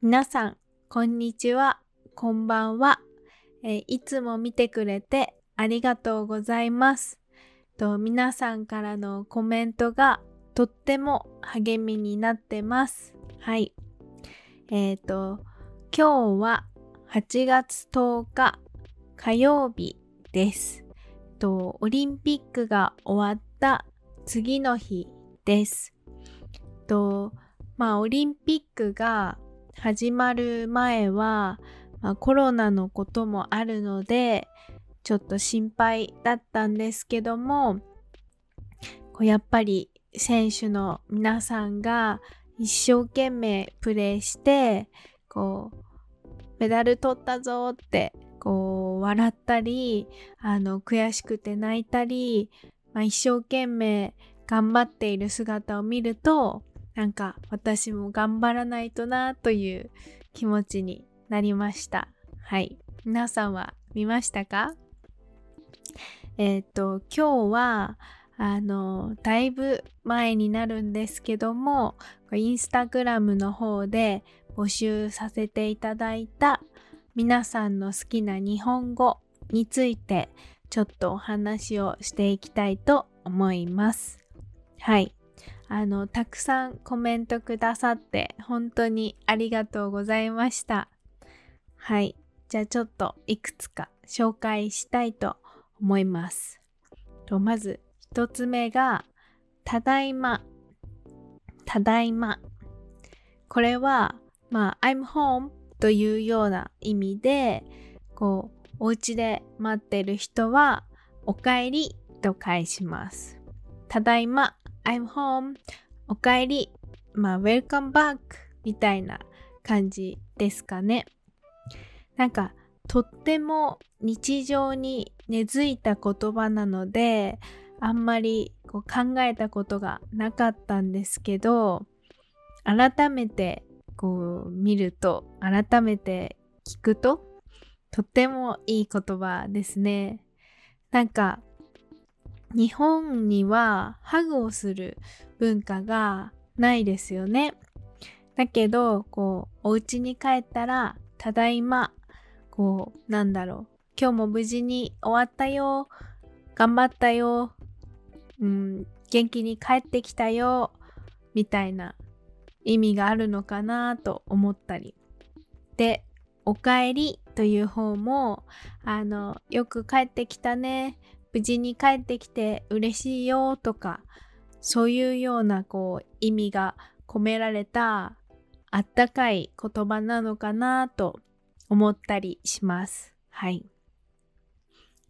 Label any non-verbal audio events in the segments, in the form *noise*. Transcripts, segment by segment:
皆さん、こんにちは、こんばんは。えー、いつも見てくれてありがとうございます。と皆さんからのコメントがとっても励みになってます。はい。えっ、ー、と、今日は8月10日火曜日です。とオリンピックが終わった次の日です。とまあオリンピックが始まる前は、まあ、コロナのこともあるのでちょっと心配だったんですけどもこうやっぱり選手の皆さんが一生懸命プレーしてこうメダル取ったぞってこう笑ったりあの悔しくて泣いたり、まあ、一生懸命頑張っている姿を見るとなんか私も頑張らないとなという気持ちになりました。はい。皆さんは見ましたか？えっ、ー、と、今日は、あの、だいぶ前になるんですけども、インスタグラムの方で募集させていただいた皆さんの好きな日本語についてちょっとお話をしていきたいと思います。はい。あの、たくさんコメントくださって本当にありがとうございました。はい。じゃあちょっといくつか紹介したいと思います。とまず一つ目が、ただいま。ただいま。これは、まあ、I'm home というような意味で、こう、お家で待ってる人は、おかえりと返します。ただいま。I'm home おかえりまあ welcome back みたいな感じですかねなんかとっても日常に根付いた言葉なのであんまりこう考えたことがなかったんですけど改めてこう見ると改めて聞くととってもいい言葉ですねなんか日本にはハグをする文化がないですよね。だけど、こう、お家に帰ったら、ただいま、こう、なんだろう、今日も無事に終わったよ、頑張ったよ、うん、元気に帰ってきたよ、みたいな意味があるのかなと思ったり。で、おかえりという方も、あの、よく帰ってきたね、無事に帰ってきて嬉しいよとかそういうようなこう意味が込められたあったかい言葉なのかなと思ったりします。はい。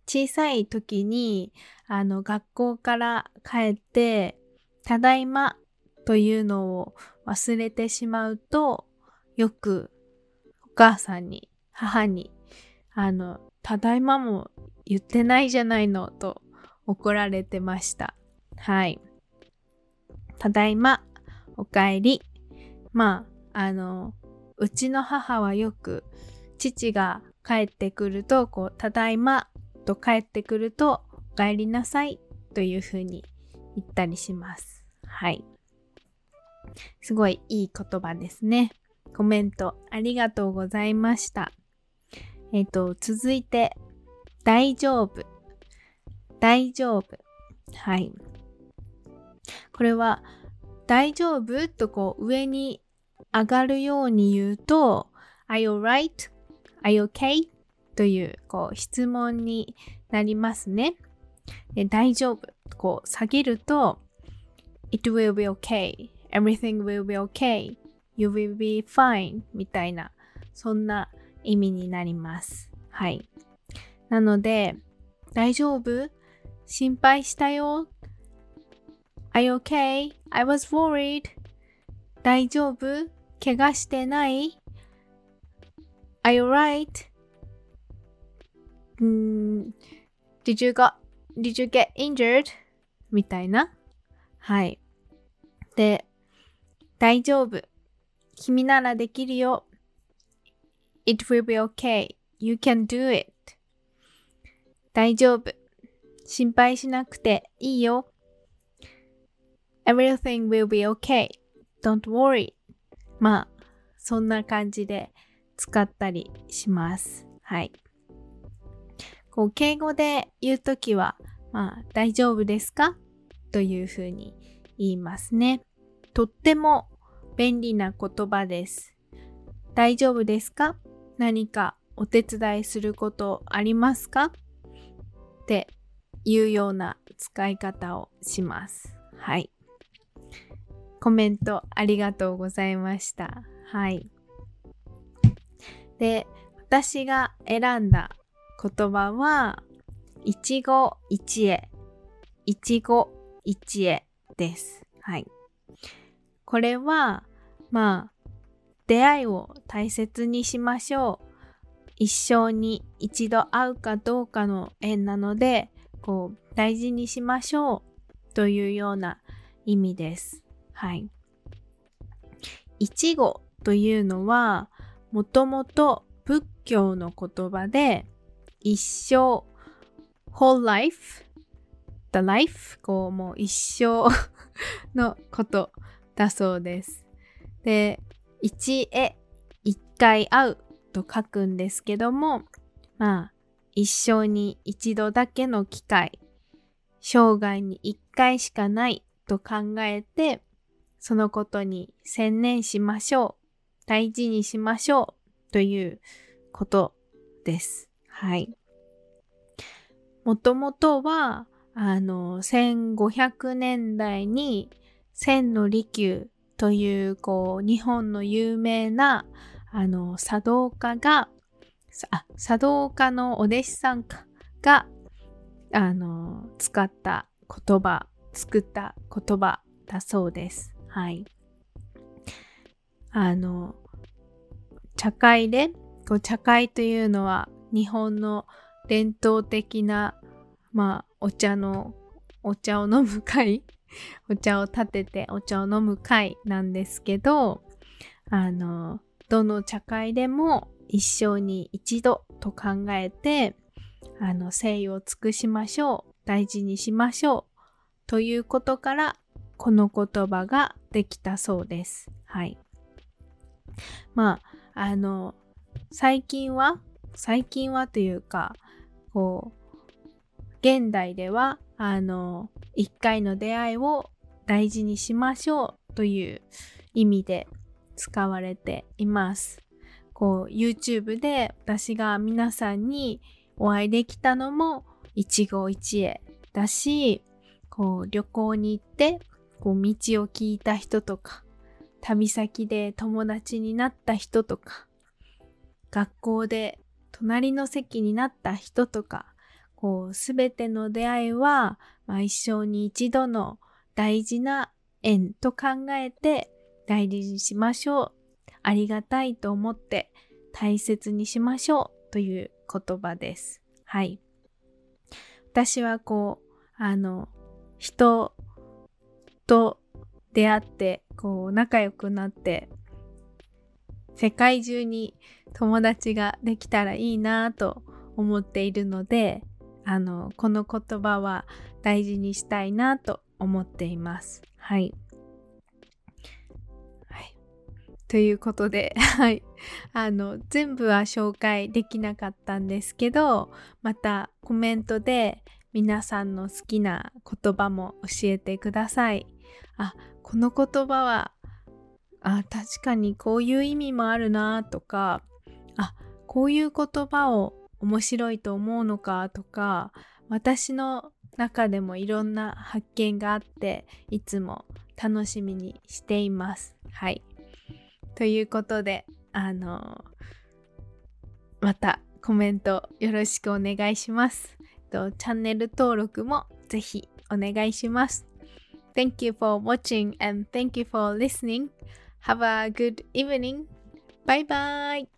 小さい時にあの学校から帰ってただいまというのを忘れてしまうとよくお母さんに母にあのただいまも言ってないじゃないのと怒られてました。はい。ただいま、おかえり。まあ、あの、うちの母はよく父が帰ってくると、こう、ただいまと帰ってくると、おかえりなさいというふうに言ったりします。はい。すごいいい言葉ですね。コメントありがとうございました。えっ、ー、と、続いて、大丈夫。大丈夫。はい。これは、大丈夫とこう上に上がるように言うと、Are you right?Are you okay? というこう質問になりますね。で大丈夫。こう下げると、It will be okay. Everything will be okay.You will be fine. みたいな、そんな意味になります。はい。なので、大丈夫心配したよ。Are you okay? I was worried. 大丈夫怪我してない ?Are you right? ん did you got, did you get injured? みたいな。はい。で、大丈夫。君ならできるよ。It will be okay. You can do it. 大丈夫。心配しなくていいよ。Everything will be okay. Don't worry. まあ、そんな感じで使ったりします。はい。こう、敬語で言うときは、まあ、大丈夫ですか？というふうに言いますね。とっても便利な言葉です。大丈夫ですか？何かお手伝いすることありますか？っていうような使い方をします。はい。コメントありがとうございました。はい。で、私が選んだ言葉は、一期一会。一期一会です。はい。これは、まあ、出会いを大切にしましょう。一生に一度会うかどうかの縁なので、こう、大事にしましょうというような意味です。はい。一語というのは、もともと仏教の言葉で、一生、whole life, the life, こう、もう一生のことだそうです。で、一へ一回会うと書くんですけども、まあ、一生に一度だけの機会、生涯に一回しかないと考えて、そのことに専念しましょう。大事にしましょう。ということです。はい。もともとは、あの、1500年代に千の利休という、こう、日本の有名な、あの、茶道家が、あ、茶道家のお弟子さんが、あの、使った言葉、作った言葉だそうです。はい。あの、茶会で、こう茶会というのは日本の伝統的な、まあ、お茶の、お茶を飲む会 *laughs* お茶を立ててお茶を飲む会なんですけど、あの、どの茶会でも一生に一度と考えて、あの、誠意を尽くしましょう。大事にしましょう。ということから、この言葉ができたそうです。はい。まあ、あの、最近は、最近はというか、こう、現代では、あの、一回の出会いを大事にしましょうという意味で使われています。こう YouTube で私が皆さんにお会いできたのも一期一会だし、こう旅行に行ってこう道を聞いた人とか、旅先で友達になった人とか、学校で隣の席になった人とか、こうすべての出会いは、まあ、一生に一度の大事な縁と考えて大事にしましょう。ありがたいと思って大切にしましょうという言葉です。はい。私はこう、あの、人と出会って、こう、仲良くなって、世界中に友達ができたらいいなぁと思っているので、あの、この言葉は大事にしたいなと思っています。はい。ということで、*laughs* はい。あの、全部は紹介できなかったんですけど、またコメントで皆さんの好きな言葉も教えてください。あ、この言葉は、あ、確かにこういう意味もあるなとか、あ、こういう言葉を面白いと思うのかとか、私の中でもいろんな発見があって、いつも楽しみにしています。はい。ということで、あのまたコメントよろしくお願いします。とチャンネル登録もぜひお願いします。Thank you for watching and thank you for listening. Have a good evening. Bye bye.